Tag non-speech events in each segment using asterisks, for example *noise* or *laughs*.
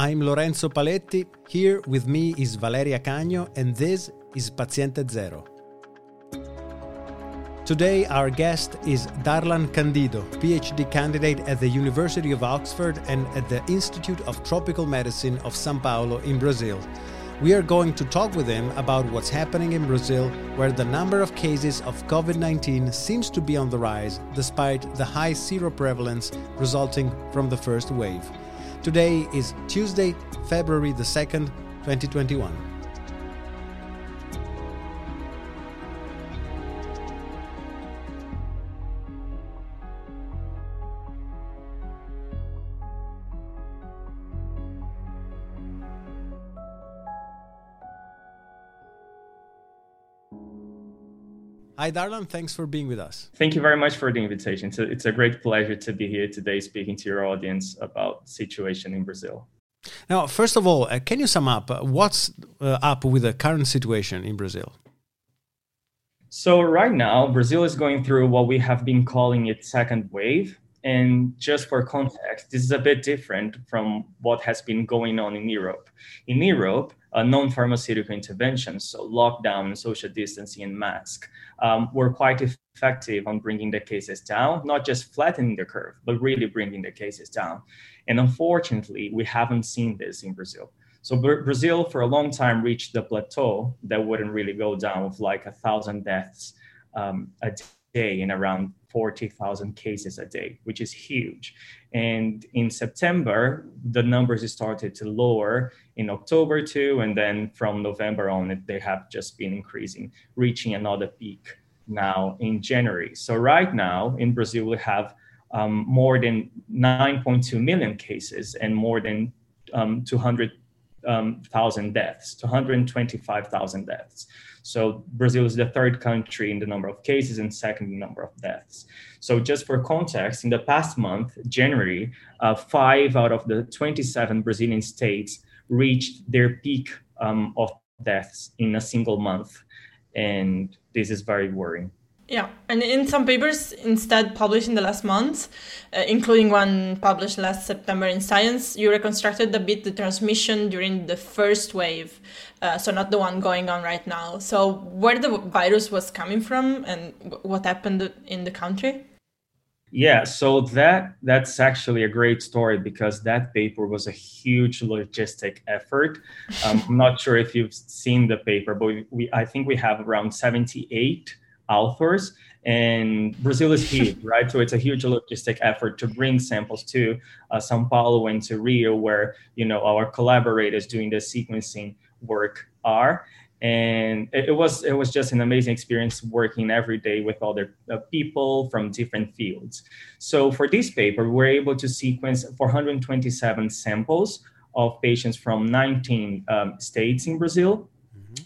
I'm Lorenzo Paletti. Here with me is Valeria Cagno, and this is Paziente Zero. Today, our guest is Darlan Candido, PhD candidate at the University of Oxford and at the Institute of Tropical Medicine of Sao Paulo in Brazil. We are going to talk with him about what's happening in Brazil, where the number of cases of COVID 19 seems to be on the rise despite the high seroprevalence resulting from the first wave. Today is Tuesday, February the 2nd, 2021. Hi, Darlan. Thanks for being with us. Thank you very much for the invitation. It's a, it's a great pleasure to be here today speaking to your audience about the situation in Brazil. Now, first of all, uh, can you sum up uh, what's uh, up with the current situation in Brazil? So right now, Brazil is going through what we have been calling its second wave. And just for context, this is a bit different from what has been going on in Europe. In Europe, uh, non-pharmaceutical interventions, so lockdown, social distancing, and mask, um, were quite effective on bringing the cases down, not just flattening the curve, but really bringing the cases down. And unfortunately, we haven't seen this in Brazil. So Brazil, for a long time, reached the plateau that wouldn't really go down with like a thousand deaths um, a day in around 40,000 cases a day, which is huge. And in September, the numbers started to lower in October too. And then from November on, they have just been increasing, reaching another peak now in January. So right now in Brazil, we have um, more than 9.2 million cases and more than um, 200,000 um, deaths, 225,000 deaths. So Brazil is the third country in the number of cases and second in number of deaths. So just for context, in the past month, January, uh, five out of the 27 Brazilian states reached their peak um, of deaths in a single month. And this is very worrying. Yeah, and in some papers instead published in the last months, uh, including one published last September in Science, you reconstructed a bit the transmission during the first wave, uh, so not the one going on right now. So where the virus was coming from and what happened in the country? Yeah, so that that's actually a great story because that paper was a huge logistic effort. Um, I'm not sure if you've seen the paper, but we, we I think we have around 78 authors and brazil is huge *laughs* right so it's a huge logistic effort to bring samples to uh, sao paulo and to rio where you know our collaborators doing the sequencing work are and it, it was it was just an amazing experience working every day with other uh, people from different fields. So for this paper we're able to sequence 427 samples of patients from 19 um, states in brazil.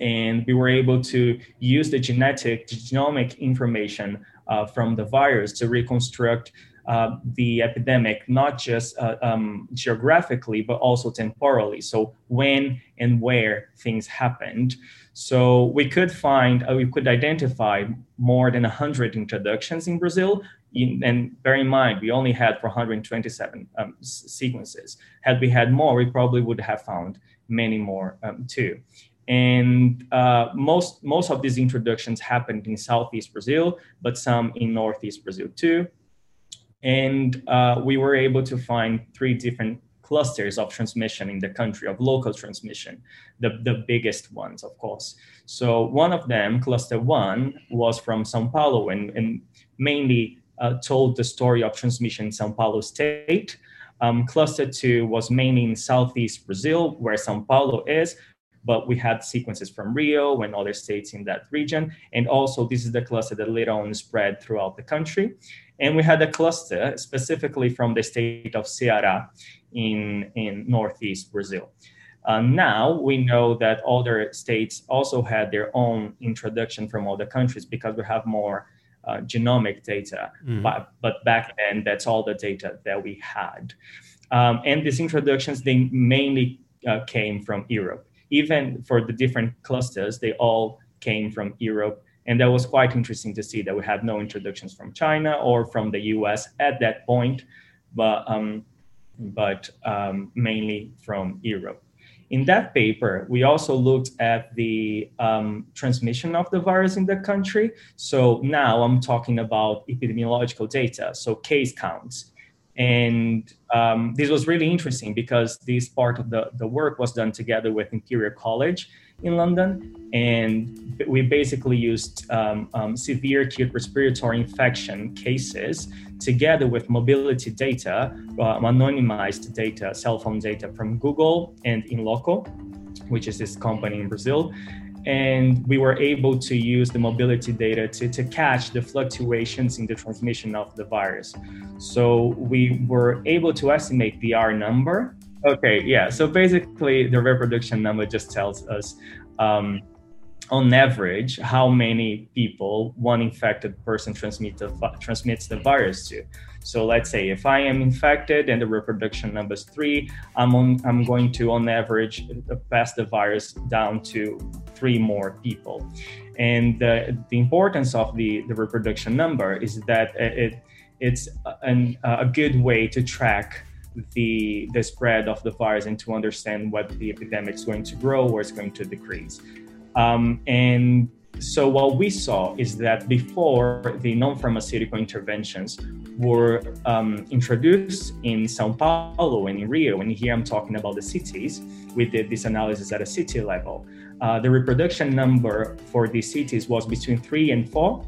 And we were able to use the genetic genomic information uh, from the virus to reconstruct uh, the epidemic, not just uh, um, geographically, but also temporally. So, when and where things happened. So, we could find, uh, we could identify more than 100 introductions in Brazil. In, and bear in mind, we only had 427 um, sequences. Had we had more, we probably would have found many more um, too and uh, most most of these introductions happened in southeast Brazil, but some in northeast Brazil too. And uh, we were able to find three different clusters of transmission in the country of local transmission, the, the biggest ones, of course. So one of them, cluster one, was from Sao Paulo and, and mainly uh, told the story of transmission in Sao Paulo state. Um, cluster two was mainly in southeast Brazil, where Sao Paulo is, but we had sequences from Rio and other states in that region. And also, this is the cluster that later on spread throughout the country. And we had a cluster specifically from the state of Ceará in, in northeast Brazil. Uh, now we know that other states also had their own introduction from other countries because we have more uh, genomic data. Mm. But, but back then, that's all the data that we had. Um, and these introductions, they mainly uh, came from Europe even for the different clusters, they all came from Europe. And that was quite interesting to see that we had no introductions from China or from the US at that point. But um, but um, mainly from Europe. In that paper, we also looked at the um, transmission of the virus in the country. So now I'm talking about epidemiological data, so case counts. And um, this was really interesting because this part of the, the work was done together with Imperial College in London. And we basically used um, um, severe acute respiratory infection cases together with mobility data, uh, anonymized data, cell phone data from Google and Inloco, which is this company in Brazil and we were able to use the mobility data to, to catch the fluctuations in the transmission of the virus. So we were able to estimate the R number. Okay, yeah. So basically, the reproduction number just tells us, um, on average, how many people one infected person transmit the, transmits the virus to. So let's say if I am infected and the reproduction number is three, I'm on, I'm going to on average uh, pass the virus down to three more people. And the, the importance of the, the reproduction number is that it, it's an, a good way to track the, the spread of the virus and to understand what the epidemic is going to grow or it's going to decrease. Um, and so what we saw is that before the non-pharmaceutical interventions were um, introduced in Sao Paulo and in Rio, and here I'm talking about the cities, we did this analysis at a city level. Uh, the reproduction number for these cities was between three and four.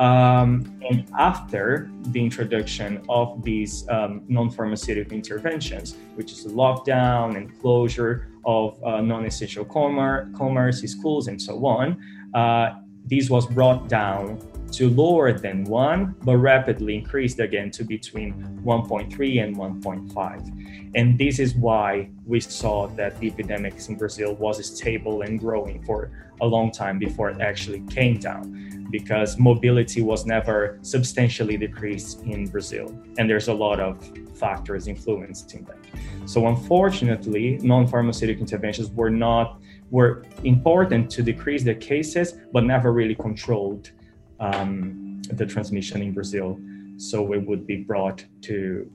Um, and after the introduction of these um, non pharmaceutical interventions, which is the lockdown and closure of uh, non essential commerce, schools, and so on, uh, this was brought down to lower than 1, but rapidly increased again to between 1.3 and 1.5. And this is why we saw that the epidemics in Brazil was stable and growing for a long time before it actually came down, because mobility was never substantially decreased in Brazil. And there's a lot of factors influencing that. So, unfortunately, non pharmaceutical interventions were not were important to decrease the cases, but never really controlled um, the transmission in Brazil. So it would be brought to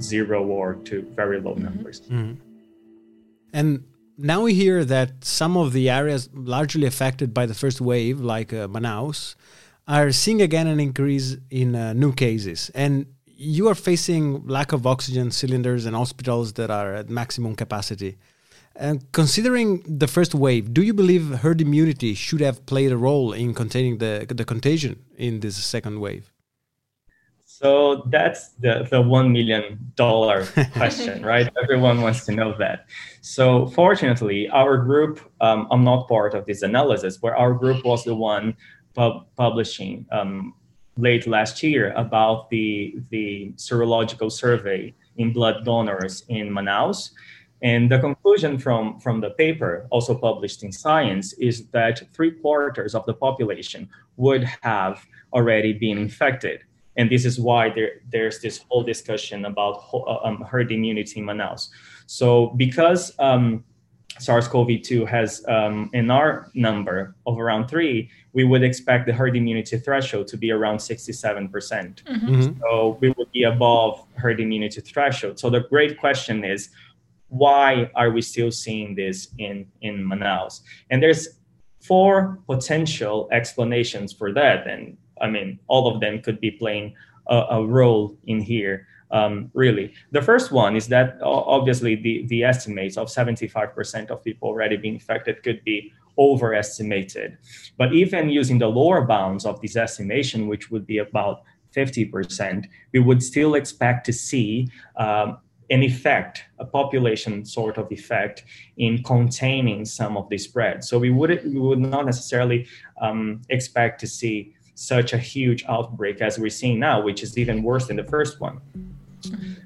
zero or to very low mm-hmm. numbers. Mm-hmm. And now we hear that some of the areas largely affected by the first wave, like uh, Manaus, are seeing again an increase in uh, new cases. And you are facing lack of oxygen cylinders and hospitals that are at maximum capacity. And considering the first wave, do you believe herd immunity should have played a role in containing the, the contagion in this second wave? So that's the, the $1 million question, *laughs* right? Everyone wants to know that. So, fortunately, our group, um, I'm not part of this analysis, but our group was the one pub- publishing um, late last year about the, the serological survey in blood donors in Manaus and the conclusion from, from the paper, also published in Science, is that three quarters of the population would have already been infected. And this is why there, there's this whole discussion about uh, um, herd immunity in Manaus. So, because um, SARS CoV 2 has um, an R number of around three, we would expect the herd immunity threshold to be around 67%. percent mm hmm So, we would be above herd immunity threshold. So, the great question is why are we still seeing this in, in Manaus? And there's four potential explanations for that. And I mean, all of them could be playing a, a role in here. Um, really, the first one is that obviously the, the estimates of 75% of people already being infected could be overestimated. But even using the lower bounds of this estimation, which would be about 50%, we would still expect to see um, an effect, a population sort of effect in containing some of the spread. So we would we would not necessarily um, expect to see such a huge outbreak as we're seeing now, which is even worse than the first one.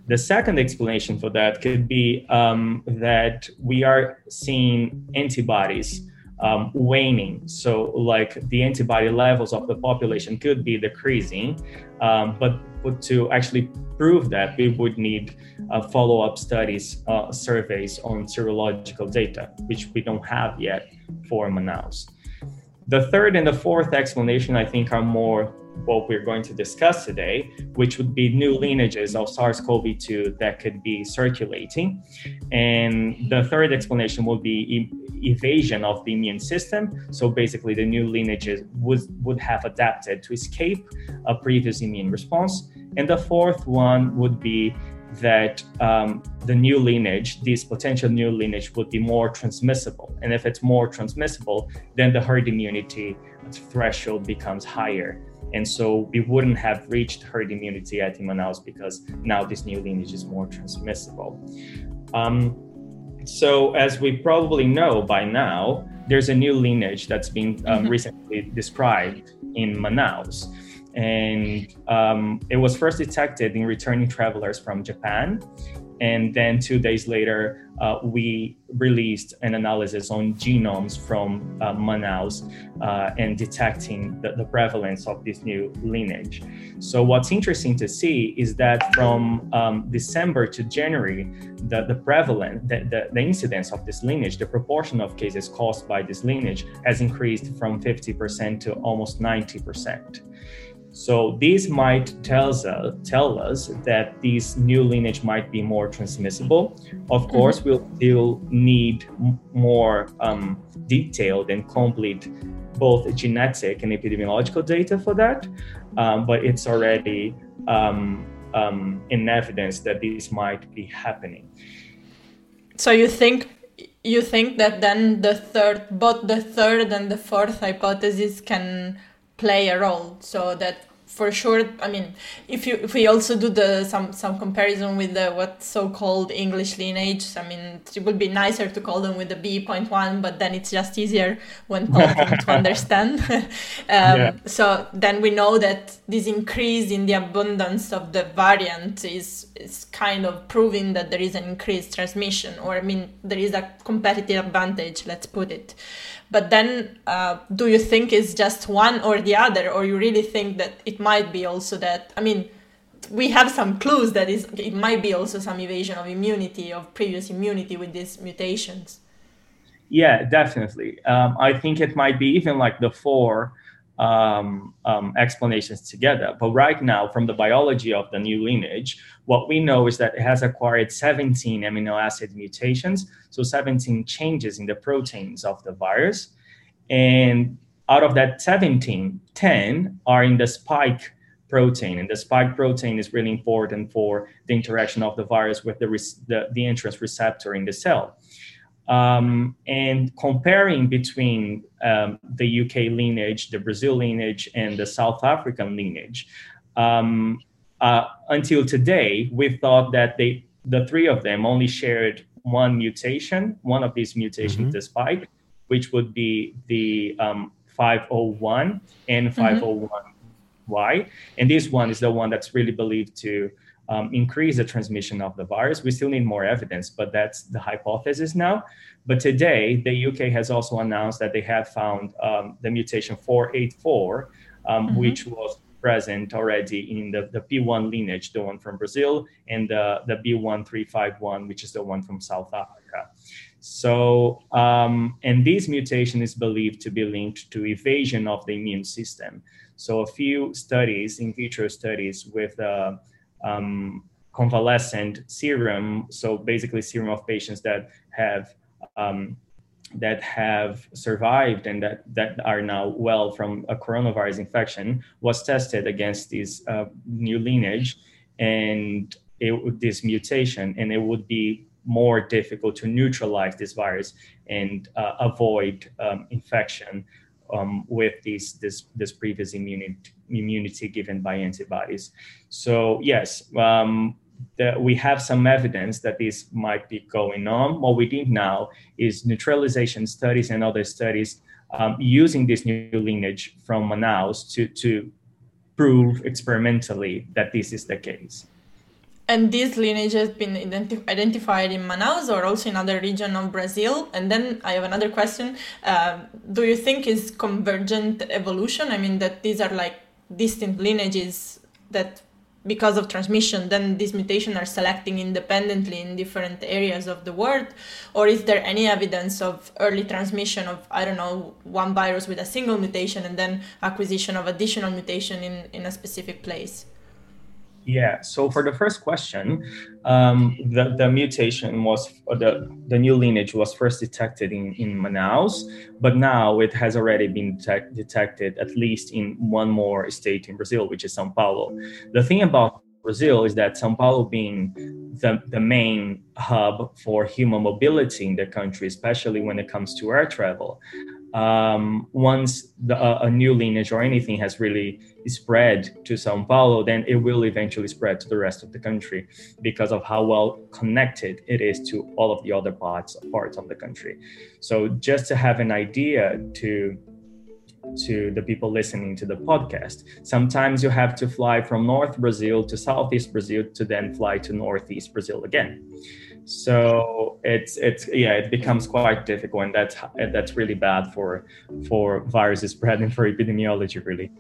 The second explanation for that could be um, that we are seeing antibodies um, waning. So, like the antibody levels of the population could be decreasing, um, but, to actually prove that, we would need uh, follow up studies, uh, surveys on serological data, which we don't have yet for Manaus. The third and the fourth explanation, I think, are more what we're going to discuss today, which would be new lineages of SARS CoV 2 that could be circulating. And the third explanation would be evasion of the immune system. So basically, the new lineages would, would have adapted to escape a previous immune response. And the fourth one would be that um, the new lineage, this potential new lineage, would be more transmissible. And if it's more transmissible, then the herd immunity threshold becomes higher. And so we wouldn't have reached herd immunity at Manaus because now this new lineage is more transmissible. Um, so, as we probably know by now, there's a new lineage that's been um, mm-hmm. recently described in Manaus and um, it was first detected in returning travelers from Japan. And then two days later, uh, we released an analysis on genomes from uh, Manaus uh, and detecting the, the, prevalence of this new lineage. So, what's interesting to see is that from um, December to January, the, the prevalence, the, the, the incidence of this lineage, the proportion of cases caused by this lineage has increased from 50% to almost 90%. So this might tells us, tell us that this new lineage might be more transmissible. Of mm-hmm. course, we'll still need more um, detailed and complete both genetic and epidemiological data for that, um, but it's already um, um in evidence that this might be happening. So you think you think that then the third, both the third and the fourth hypothesis can play a role so that for sure i mean if you if we also do the some some comparison with the what so-called english lineage i mean it would be nicer to call them with the b.1 but then it's just easier when *laughs* talking to understand *laughs* um, yeah. so then we know that this increase in the abundance of the variant is is kind of proving that there is an increased transmission or i mean there is a competitive advantage let's put it but then uh, do you think it's just one or the other or you really think that it might be also that i mean we have some clues that is it might be also some evasion of immunity of previous immunity with these mutations? Yeah definitely. Um, i think it might be even like the four um, um, explanations together. But right now, from the biology of the new lineage, what we know is that it has acquired 17 amino acid mutations, so 17 changes in the proteins of the virus. And out of that 17, 10 are in the spike protein. And the spike protein is really important for the interaction of the virus with the, the, the entrance receptor in the cell. Um, and comparing between um, the UK lineage, the Brazil lineage, and the South African lineage, um, uh, until today, we thought that they, the three of them only shared one mutation, one of these mutations, mm-hmm. the spike, which would be the 501 um, and 501Y. Mm-hmm. And this one is the one that's really believed to um, increase the transmission of the virus. We still need more evidence, but that's the hypothesis now. But today, the UK has also announced that they have found um, the mutation 484, um, mm-hmm. which was present already in the, the P1 lineage, the one from Brazil, and the, the B1351, which is the one from South Africa. So, um, and this mutation is believed to be linked to evasion of the immune system. So, a few studies, in vitro studies with uh, um, convalescent serum. So basically, serum of patients that have um, that have survived and that, that are now well from a coronavirus infection was tested against this uh, new lineage and it, this mutation, and it would be more difficult to neutralize this virus and uh, avoid um, infection um, with this, this, this previous immunity, immunity given by antibodies. So yes, um, the, we have some evidence that this might be going on. What we need now is neutralization studies and other studies um, using this new lineage from Manaus to, to prove experimentally that this is the case. And this lineage has been identi- identified in Manaus or also in other region of Brazil. And then I have another question. Uh, do you think is convergent evolution? I mean that these are like distinct lineages that because of transmission, then these mutations are selecting independently in different areas of the world? Or is there any evidence of early transmission of, I don't know, one virus with a single mutation and then acquisition of additional mutation in, in a specific place? Yeah. So for the first question, um, the, the mutation was the the new lineage was first detected in, in Manaus, but now it has already been detect, detected at least in one more state in Brazil, which is São Paulo. The thing about Brazil is that São Paulo being the, the main hub for human mobility in the country, especially when it comes to air travel, um, once the, uh, a new lineage or anything has really spread to Sao Paulo, then it will eventually spread to the rest of the country because of how well connected it is to all of the other parts parts of the country. So just to have an idea to to the people listening to the podcast. Sometimes you have to fly from North Brazil to Southeast Brazil to then fly to Northeast Brazil again so it's it's yeah it becomes quite difficult and that's that's really bad for for viruses spreading for epidemiology really.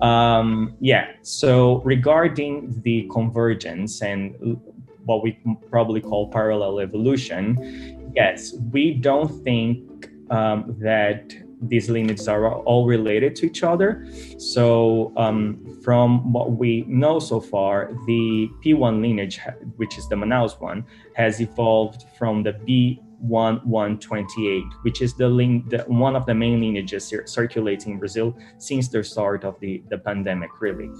Um, yeah so regarding the convergence and what we probably call parallel evolution yes we don't think um, that these lineages are all related to each other. So, um, from what we know so far, the P1 lineage, which is the Manaus one, has evolved from the B1128, which is the, link, the one of the main lineages circulating in Brazil since the start of the, the pandemic, really.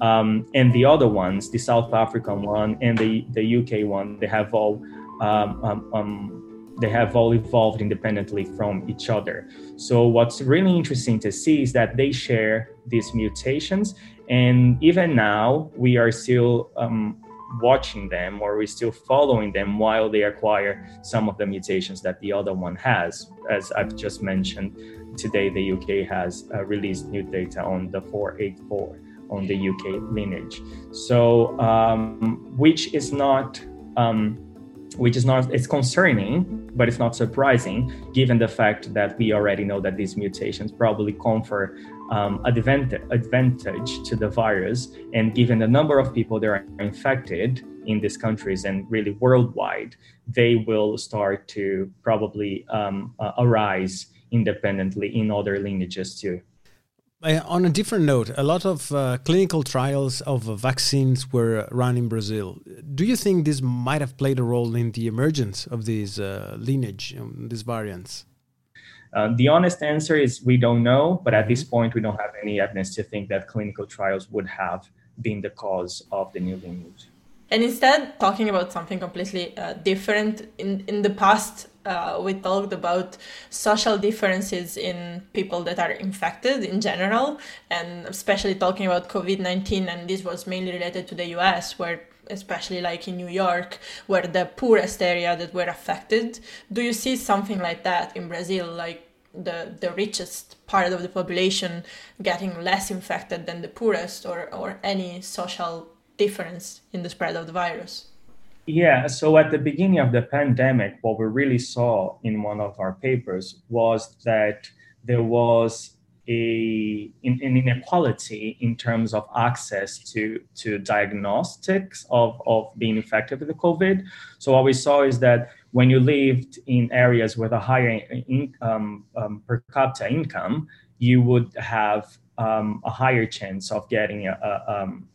Um, and the other ones, the South African one and the, the UK one, they have all um, um, um they have all evolved independently from each other. So, what's really interesting to see is that they share these mutations, and even now we are still um, watching them or we're still following them while they acquire some of the mutations that the other one has. As I've just mentioned, today the UK has uh, released new data on the 484 on the UK lineage. So, um, which is not um, which is not it's concerning but it's not surprising given the fact that we already know that these mutations probably confer um, advantage, advantage to the virus. And given the number of people that are infected in these countries and really worldwide they will start to probably um, uh, arise independently in other lineages too uh, on a different note, a lot of uh, clinical trials of vaccines were run in Brazil. Do you think this might have played a role in the emergence of these uh, lineage, um, these variants? Uh, the honest answer is we don't know, but at this mm-hmm. point, we don't have any evidence to think that clinical trials would have been the cause of the new lineage. And instead, talking about something completely uh, different, in, in the past, uh, we talked about social differences in people that are infected in general, and especially talking about COVID 19. And this was mainly related to the US, where especially like in New York, where the poorest area that were affected. Do you see something like that in Brazil, like the, the richest part of the population getting less infected than the poorest, or, or any social difference in the spread of the virus? Yeah, so at the beginning of the pandemic, what we really saw in one of our papers was that there was a an inequality in terms of access to to diagnostics of, of being infected with the COVID. So what we saw is that when you lived in areas with a higher in, um, um, per capita income, you would have um, a higher chance of getting a, a um,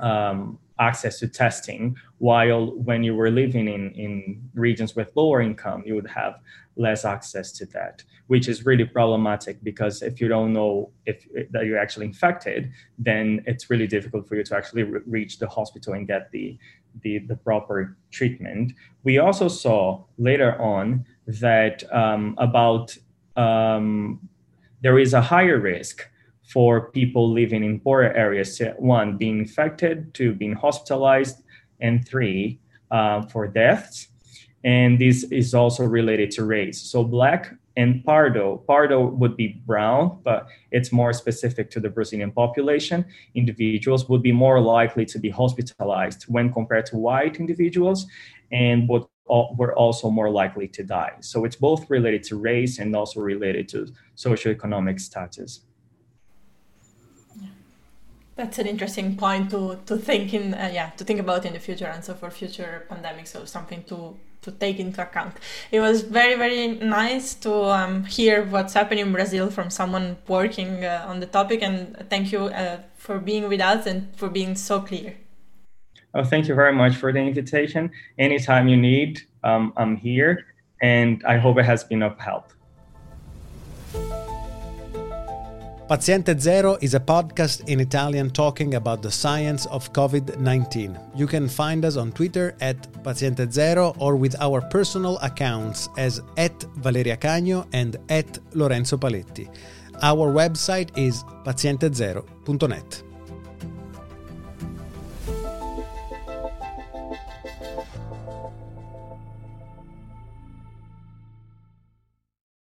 um, access to testing while when you were living in, in regions with lower income you would have less access to that which is really problematic because if you don't know if that you're actually infected then it's really difficult for you to actually re- reach the hospital and get the, the the proper treatment. We also saw later on that um, about um, there is a higher risk for people living in poorer areas. One being infected two being hospitalized and three uh, for deaths. And this is also related to race. So black and pardo pardo would be brown but it's more specific to the brazilian population. Individuals would be more likely to be hospitalized when compared to white individuals and would were also more likely to die. So it's both related to race and also related to socioeconomic status That's an interesting point to to think in, uh, yeah, to think about in the future, and so for future pandemics, so something to to take into account. It was very very nice to um, hear what's happening in Brazil from someone working uh, on the topic, and thank you uh, for being with us and for being so clear. Oh, thank you very much for the invitation. Anytime you need, um, I'm here, and I hope it has been of help. Paziente Zero is a podcast in Italian talking about the science of COVID 19. You can find us on Twitter at Paziente Zero or with our personal accounts as at Valeria Cagno and at Lorenzo Paletti. Our website is pazientezero.net.